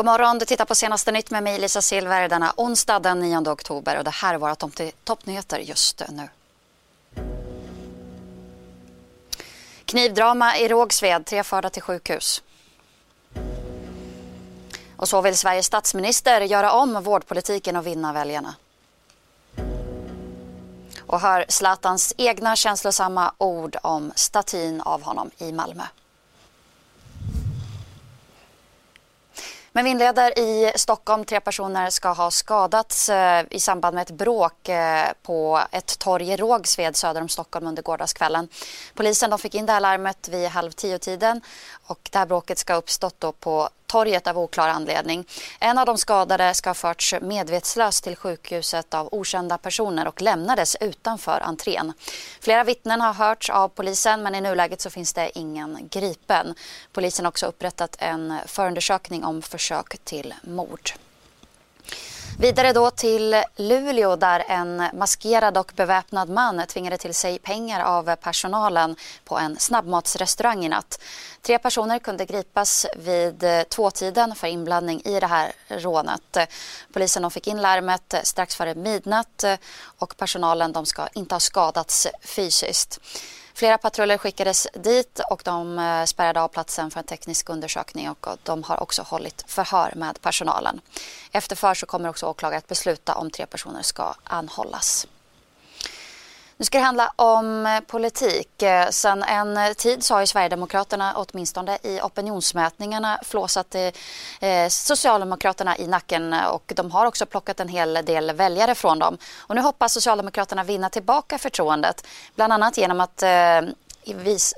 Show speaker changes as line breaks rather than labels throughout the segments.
God morgon, du tittar på senaste nytt med mig Lisa Silver denna onsdag den 9 oktober och det här är våra toppnyheter just nu. Knivdrama i Rågsved, tre förda till sjukhus. Och så vill Sveriges statsminister göra om vårdpolitiken och vinna väljarna. Och hör Zlatans egna känslosamma ord om statyn av honom i Malmö. Men vi inleder i Stockholm. Tre personer ska ha skadats eh, i samband med ett bråk eh, på ett torg i Rågsved söder om Stockholm under gårdagskvällen. Polisen de fick in det här larmet vid halv tio-tiden och det här bråket ska ha uppstått på torget av oklar anledning. En av de skadade ska ha förts medvetslös till sjukhuset av okända personer och lämnades utanför entrén. Flera vittnen har hörts av polisen men i nuläget så finns det ingen gripen. Polisen har också upprättat en förundersökning om försök till mord. Vidare då till Luleå där en maskerad och beväpnad man tvingade till sig pengar av personalen på en snabbmatsrestaurang i natt. Tre personer kunde gripas vid tvåtiden för inblandning i det här rånet. Polisen fick in larmet strax före midnatt och personalen de ska inte ha skadats fysiskt. Flera patruller skickades dit och de eh, spärrade av platsen för en teknisk undersökning och de har också hållit förhör med personalen. Efter för så kommer också åklagare att besluta om tre personer ska anhållas. Nu ska det handla om eh, politik. Eh, sen en tid så har ju Sverigedemokraterna åtminstone i opinionsmätningarna flåsat eh, Socialdemokraterna i nacken och de har också plockat en hel del väljare från dem. Och nu hoppas Socialdemokraterna vinna tillbaka förtroendet bland annat genom att vis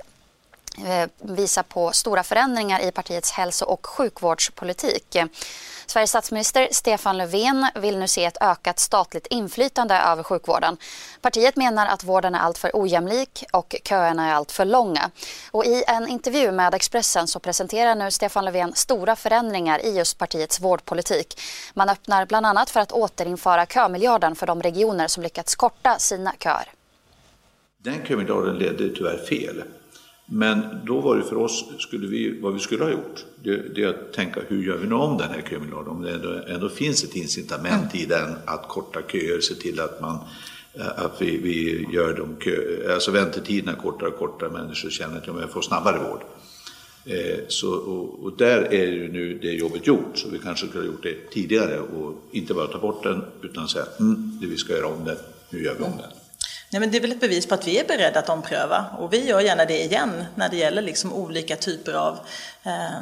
Eh, visa på stora förändringar i partiets hälso och sjukvårdspolitik. Sveriges statsminister Stefan Löfven vill nu se ett ökat statligt inflytande över sjukvården. Partiet menar att vården är alltför ojämlik och köerna är alltför långa. Och I en intervju med Expressen så presenterar nu Stefan Löfven stora förändringar i just partiets vårdpolitik. Man öppnar bland annat för att återinföra kömiljarden för de regioner som lyckats korta sina köer.
Den kömiljarden ledde tyvärr fel. Men då var det för oss, skulle vi, vad vi skulle ha gjort, det, det är att tänka hur gör vi nu om den här kömiljarden? Om det ändå, ändå finns ett incitament i den att korta köer, se till att man eh, att vi, vi gör de kö, alltså väntetiderna kortare och kortare, människor känner att de får snabbare vård. Eh, så, och, och, där är ju nu det jobbet gjort, så vi kanske skulle ha gjort det tidigare och inte bara ta bort den utan säga mm, vi ska göra om den, nu gör vi om den.
Nej, men det är väl ett bevis på att vi är beredda att ompröva och vi gör gärna det igen när det gäller liksom olika typer av eh,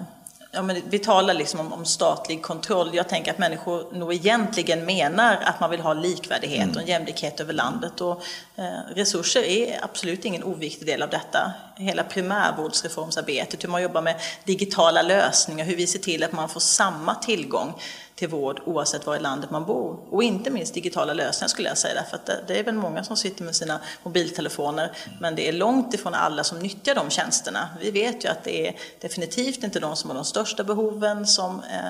Ja, men vi talar liksom om, om, statlig kontroll. Jag tänker att människor nog egentligen menar att man vill ha likvärdighet mm. och jämlikhet över landet. Och, eh, resurser är absolut ingen oviktig del av detta. Hela primärvårdsreformsarbetet, hur man jobbar med digitala lösningar, hur vi ser till att man får samma tillgång till vård oavsett var i landet man bor. Och inte minst digitala lösningar skulle jag säga, för att det är väl många som sitter med sina mobiltelefoner, men det är långt ifrån alla som nyttjar de tjänsterna. Vi vet ju att det är definitivt inte de som har de största behoven som eh,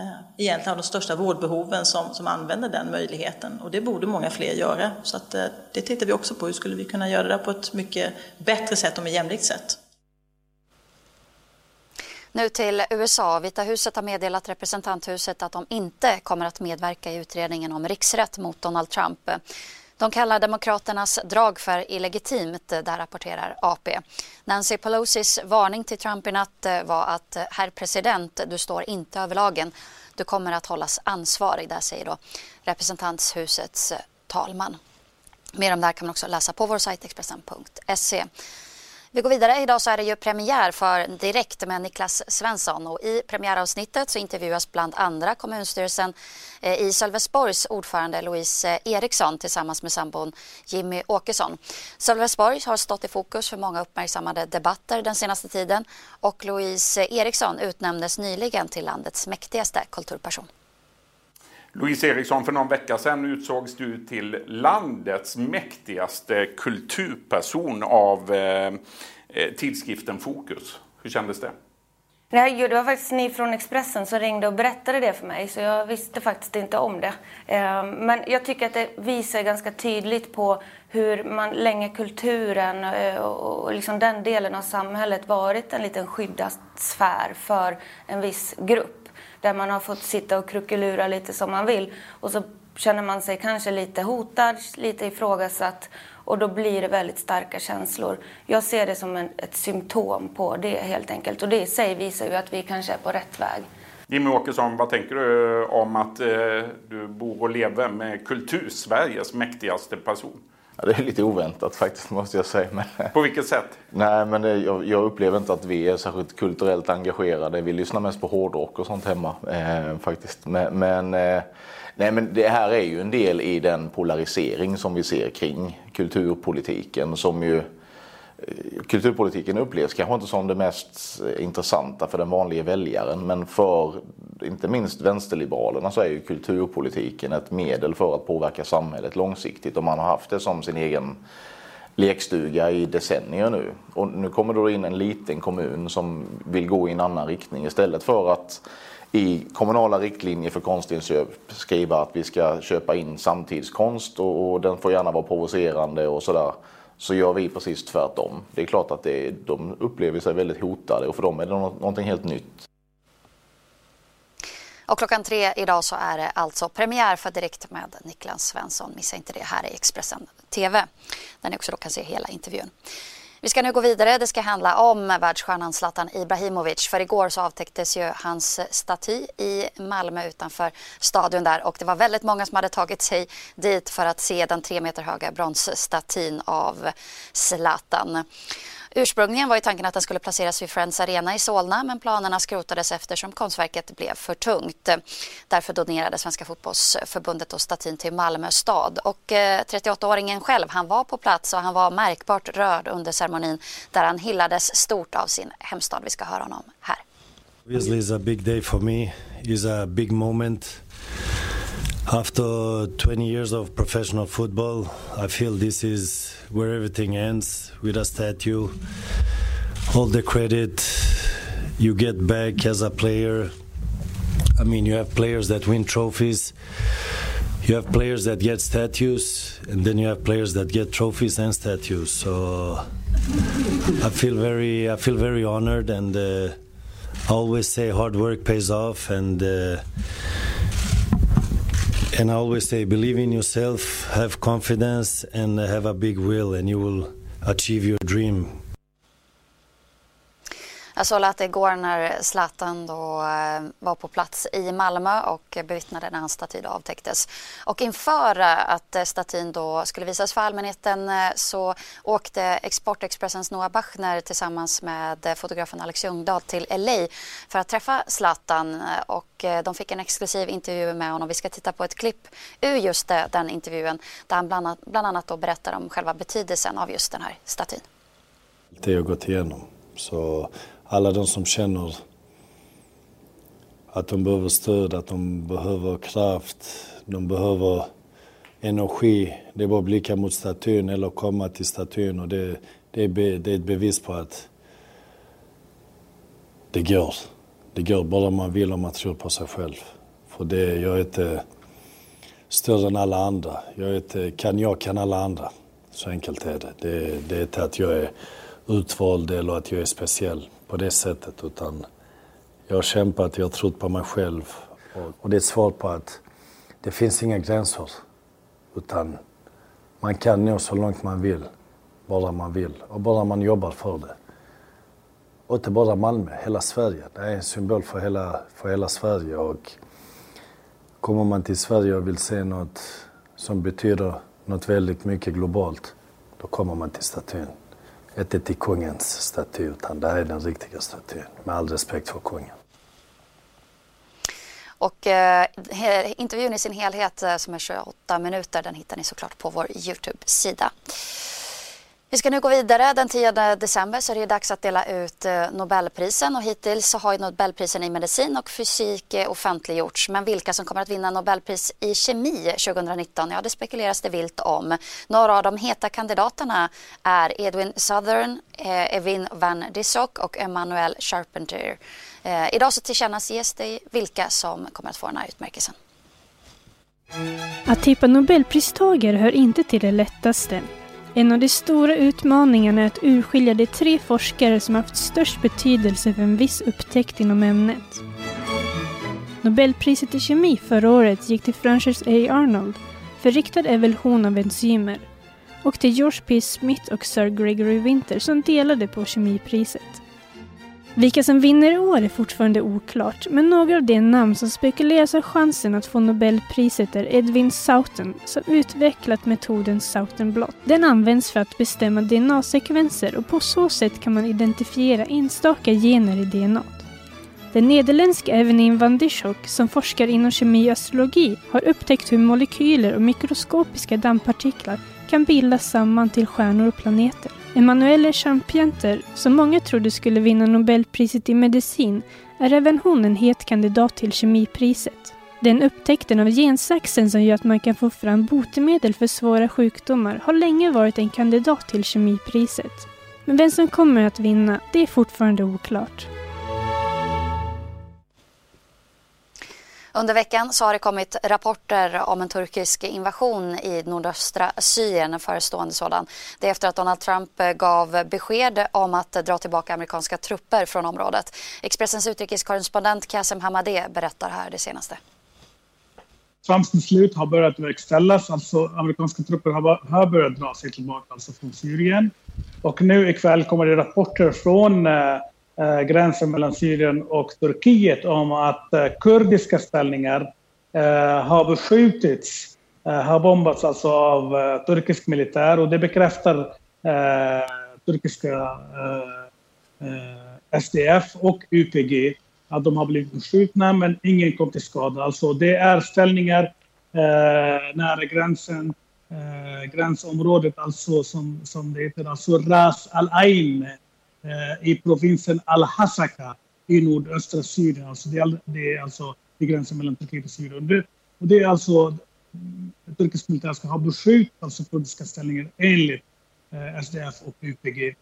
eh, egentligen har de största vårdbehoven som, som använder den möjligheten. Och det borde många fler göra. Så att, eh, det tittar vi också på, hur skulle vi kunna göra det på ett mycket bättre sätt och med jämlikt sätt.
Nu till USA. Vita huset har meddelat representanthuset att de inte kommer att medverka i utredningen om riksrätt mot Donald Trump. De kallar Demokraternas drag för illegitimt, där rapporterar AP. Nancy Pelosis varning till Trump i natt var att herr president, du står inte över lagen. Du kommer att hållas ansvarig, där säger då representanthusets talman. Mer om det här kan man också läsa på vår sajt Expressen.se. Vi går vidare. Idag så är det ju premiär för Direkt med Niklas Svensson och i premiäravsnittet så intervjuas bland andra kommunstyrelsen eh, i Sölvesborgs ordförande Louise eh, Eriksson tillsammans med sambon Jimmy Åkesson. Sölvesborg har stått i fokus för många uppmärksammade debatter den senaste tiden och Louise Eriksson utnämndes nyligen till landets mäktigaste kulturperson.
Louise Eriksson, för någon vecka sedan utsågs du till landets mäktigaste kulturperson av eh, eh tidskriften Fokus. Hur kändes det?
Nej, det var faktiskt ni från Expressen som ringde och berättade det för mig, så jag visste faktiskt inte om det. Ehm, men jag tycker att det visar ganska tydligt på hur man länge kulturen eh, och liksom den delen av samhället varit en liten skyddad sfär för en viss grupp där man har fått sitta och krukelura lite som man vill. Och så känner man sig kanske lite hotad, lite ifrågasatt och då blir det väldigt starka känslor. Jag ser det som en, ett symptom på det helt enkelt och det i sig visar ju att vi kanske är på rätt väg.
Jimmy Åkesson, vad tänker du eh, om att eh, du bor och lever med kultursveriges mäktigaste person?
Ja, det är lite oväntat faktiskt måste jag säga. Men...
På vilket sätt?
Nej, men det, jag, jag, upplever inte att vi är särskilt kulturellt engagerade. Vi lyssnar mest på hårdrock och sånt hemma eh, faktiskt. Men, men, eh, nej, men det här är ju en del i den polarisering som vi ser kring kulturpolitiken som ju kulturpolitiken upplevs kanske inte som det mest intressanta för den vanliga väljaren men för inte minst vänsterliberalerna så är ju kulturpolitiken ett medel för att påverka samhället långsiktigt och man har haft det som sin egen lekstuga i decennier nu. Och nu kommer då in en liten kommun som vill gå i en annan riktning istället för att i kommunala riktlinjer för konstinköp skriva att vi ska köpa in samtidskonst och, och den får gärna vara provocerande och sådär så gör vi precis tvärtom. Det är klart att det, de upplever sig väldigt hotade och för dem är det någonting helt nytt.
Och klockan tre idag så är det alltså premiär för Direkt med Niklas Svensson. Missa inte det här i Expressen TV där ni också då kan se hela intervjun. Vi ska nu gå vidare. Det ska handla om världsstjärnan Zlatan Ibrahimovic. För igår så avtäcktes ju hans staty i Malmö utanför stadion där och det var väldigt många som hade tagit sig dit för att se den tre meter höga bronsstatyn av Zlatan. Ursprungligen var ju tanken att den skulle placeras vid Friends Arena i Solna men planerna skrotades eftersom konstverket blev för tungt. Därför donerade Svenska fotbollsförbundet och statyn till Malmö stad. Och eh, 38-åringen själv han var på plats och han var märkbart rörd under ceremonin där han hyllades stort av sin hemstad. Vi ska höra honom här.
Obviously it's a big day for me. It's a big moment. After 20 years of professional football, I feel this is where everything ends with a statue. All the credit you get back as a player. I mean, you have players that win trophies, you have players that get statues, and then you have players that get trophies and statues. So I feel very, I feel very honored, and uh, I always say hard work pays off, and. Uh, and I always say, believe in yourself, have confidence, and have a big will, and you will achieve your dream.
Jag såg att igår när Zlatan då eh, var på plats i Malmö och bevittnade när hans staty avtäcktes. Och inför eh, att eh, statyn då skulle visas för allmänheten så åkte Exportexpressens Noah Bachner tillsammans med fotografen Alex Ljungdahl till LA för att träffa Zlatan och de fick en exklusiv intervju med honom. Vi ska titta på ett klipp ur just den intervjun där han bland annat, bland annat då berättar om själva betydelsen av just den här statyn.
Det har gått igenom. Så alla de som känner att de behöver stöd, att de behöver kraft, de behöver energi. Det är bara att blicka mot statyn eller komma till statyn och det, det, är, be, det är ett bevis på att det går. Det går bara man vill och man tror på sig själv. För det, jag är inte större än alla andra. Jag är inte, kan jag kan alla andra. Så enkelt är det. Det, det är inte att jag är utvald eller att jag är speciell på det sättet utan jag har kämpat, jag har trott på mig själv. Och det är ett svar på att det finns inga gränser. Utan man kan nå så långt man vill, bara man vill och bara man jobbar för det. Och inte bara Malmö, hela Sverige. Det är en symbol för hela, för hela Sverige. Och kommer man till Sverige och vill se något som betyder något väldigt mycket globalt, då kommer man till statyn inte till kungens staty utan det här är den riktiga statyn. Med all respekt för kungen.
Och eh, intervjun i sin helhet eh, som är 28 minuter den hittar ni såklart på vår Youtube-sida. Vi ska nu gå vidare. Den 10 december så är det dags att dela ut eh, Nobelprisen och hittills så har Nobelprisen i medicin och fysik eh, offentliggjorts. Men vilka som kommer att vinna Nobelpris i kemi 2019, ja det spekuleras det vilt om. Några av de heta kandidaterna är Edwin Southern, eh, Evin van Dissok och Emmanuel Charpentier. Idag så tillkännages det vilka som kommer att få den här utmärkelsen.
Att tippa Nobelpristagare hör inte till det lättaste. En av de stora utmaningarna är att urskilja de tre forskare som haft störst betydelse för en viss upptäckt inom ämnet. Nobelpriset i kemi förra året gick till Frances A. Arnold för riktad evolution av enzymer och till George P. Smith och Sir Gregory Winter som delade på kemipriset. Vilka som vinner i år är fortfarande oklart, men några av de namn som spekuleras ha chansen att få Nobelpriset är Edwin Soughton som utvecklat metoden Soughton blot. Den används för att bestämma DNA-sekvenser och på så sätt kan man identifiera enstaka gener i DNA. Den nederländska Evelyn van Disschock, som forskar inom kemi och astrologi, har upptäckt hur molekyler och mikroskopiska dammpartiklar kan bildas samman till stjärnor och planeter. Emanuele Champienter, som många trodde skulle vinna Nobelpriset i medicin, är även hon en het kandidat till kemipriset. Den upptäckten av gensaxen som gör att man kan få fram botemedel för svåra sjukdomar har länge varit en kandidat till kemipriset. Men vem som kommer att vinna, det är fortfarande oklart.
Under veckan så har det kommit rapporter om en turkisk invasion i nordöstra Syrien, en förestående sådan. Det är efter att Donald Trump eh, gav besked om att dra tillbaka amerikanska trupper från området. Expressens utrikeskorrespondent Kasem Hamadeh berättar här det senaste.
Trumps beslut har börjat verkställas, alltså amerikanska trupper har, börjat dra sig tillbaka alltså från Syrien. Och nu ikväll kommer det rapporter från eh, Eh, gränsen mellan Syrien och Turkiet om att eh, kurdiska ställningar eh, har beskjutits, har bombats alltså av turkisk militär och det bekräftar turkiska SDF och UPG att de har blivit beskjutna men ingen kom till skada. Alltså det är ställningar nära gränsen gränsområdet, alltså som, som det heter, alltså Ras al-Ain Eh, i provinsen Al-Hasaka i nordöstra Syrien. Alltså det, är, det är alltså vid gränsen mellan Turkiet och Syrien. Det, och det är alltså eh, turkisk militär ska ha beskjutit alltså kurdiska ställningar enligt eh, SDF och UPG.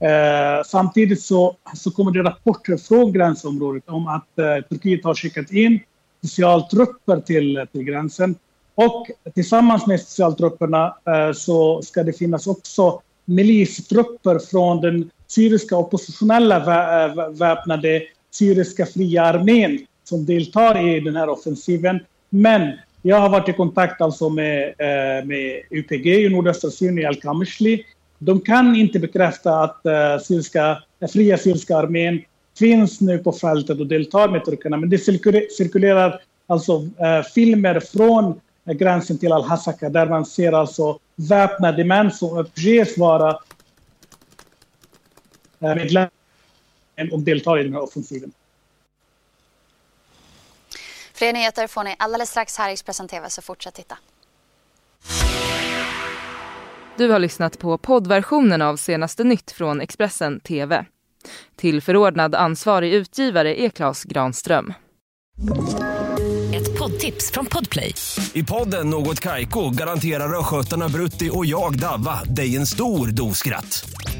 Eh, samtidigt så, så kommer det rapporter från gränsområdet om att eh, Turkiet har skickat in specialtrupper till, till gränsen. Och tillsammans med specialtrupperna eh, så ska det finnas också milistrupper från den syriska oppositionella eh, väpnade syriska fria armén som deltar i den här offensiven. Men jag har varit i kontakt alltså med, eh, med UPG i nordöstra Syrien, i Al-Kamishli. De kan inte bekräfta att eh, syriska, fria syriska armén finns nu på fältet och deltar med turkarna. Men det cirkulerar alltså filmer från gränsen till Al-Hasaka där man ser alltså väpnade män som uppges vara medlemmar och deltar i den här offensiven.
Fler nyheter får ni alldeles strax här i Expressen TV, så fortsätt titta.
Du har lyssnat på poddversionen av senaste nytt från Expressen TV. Till förordnad ansvarig utgivare är Klas Granström.
Ett poddtips från Podplay. I podden Något Kaiko garanterar östgötarna Brutti och jag, Davva, dig en stor dos skratt.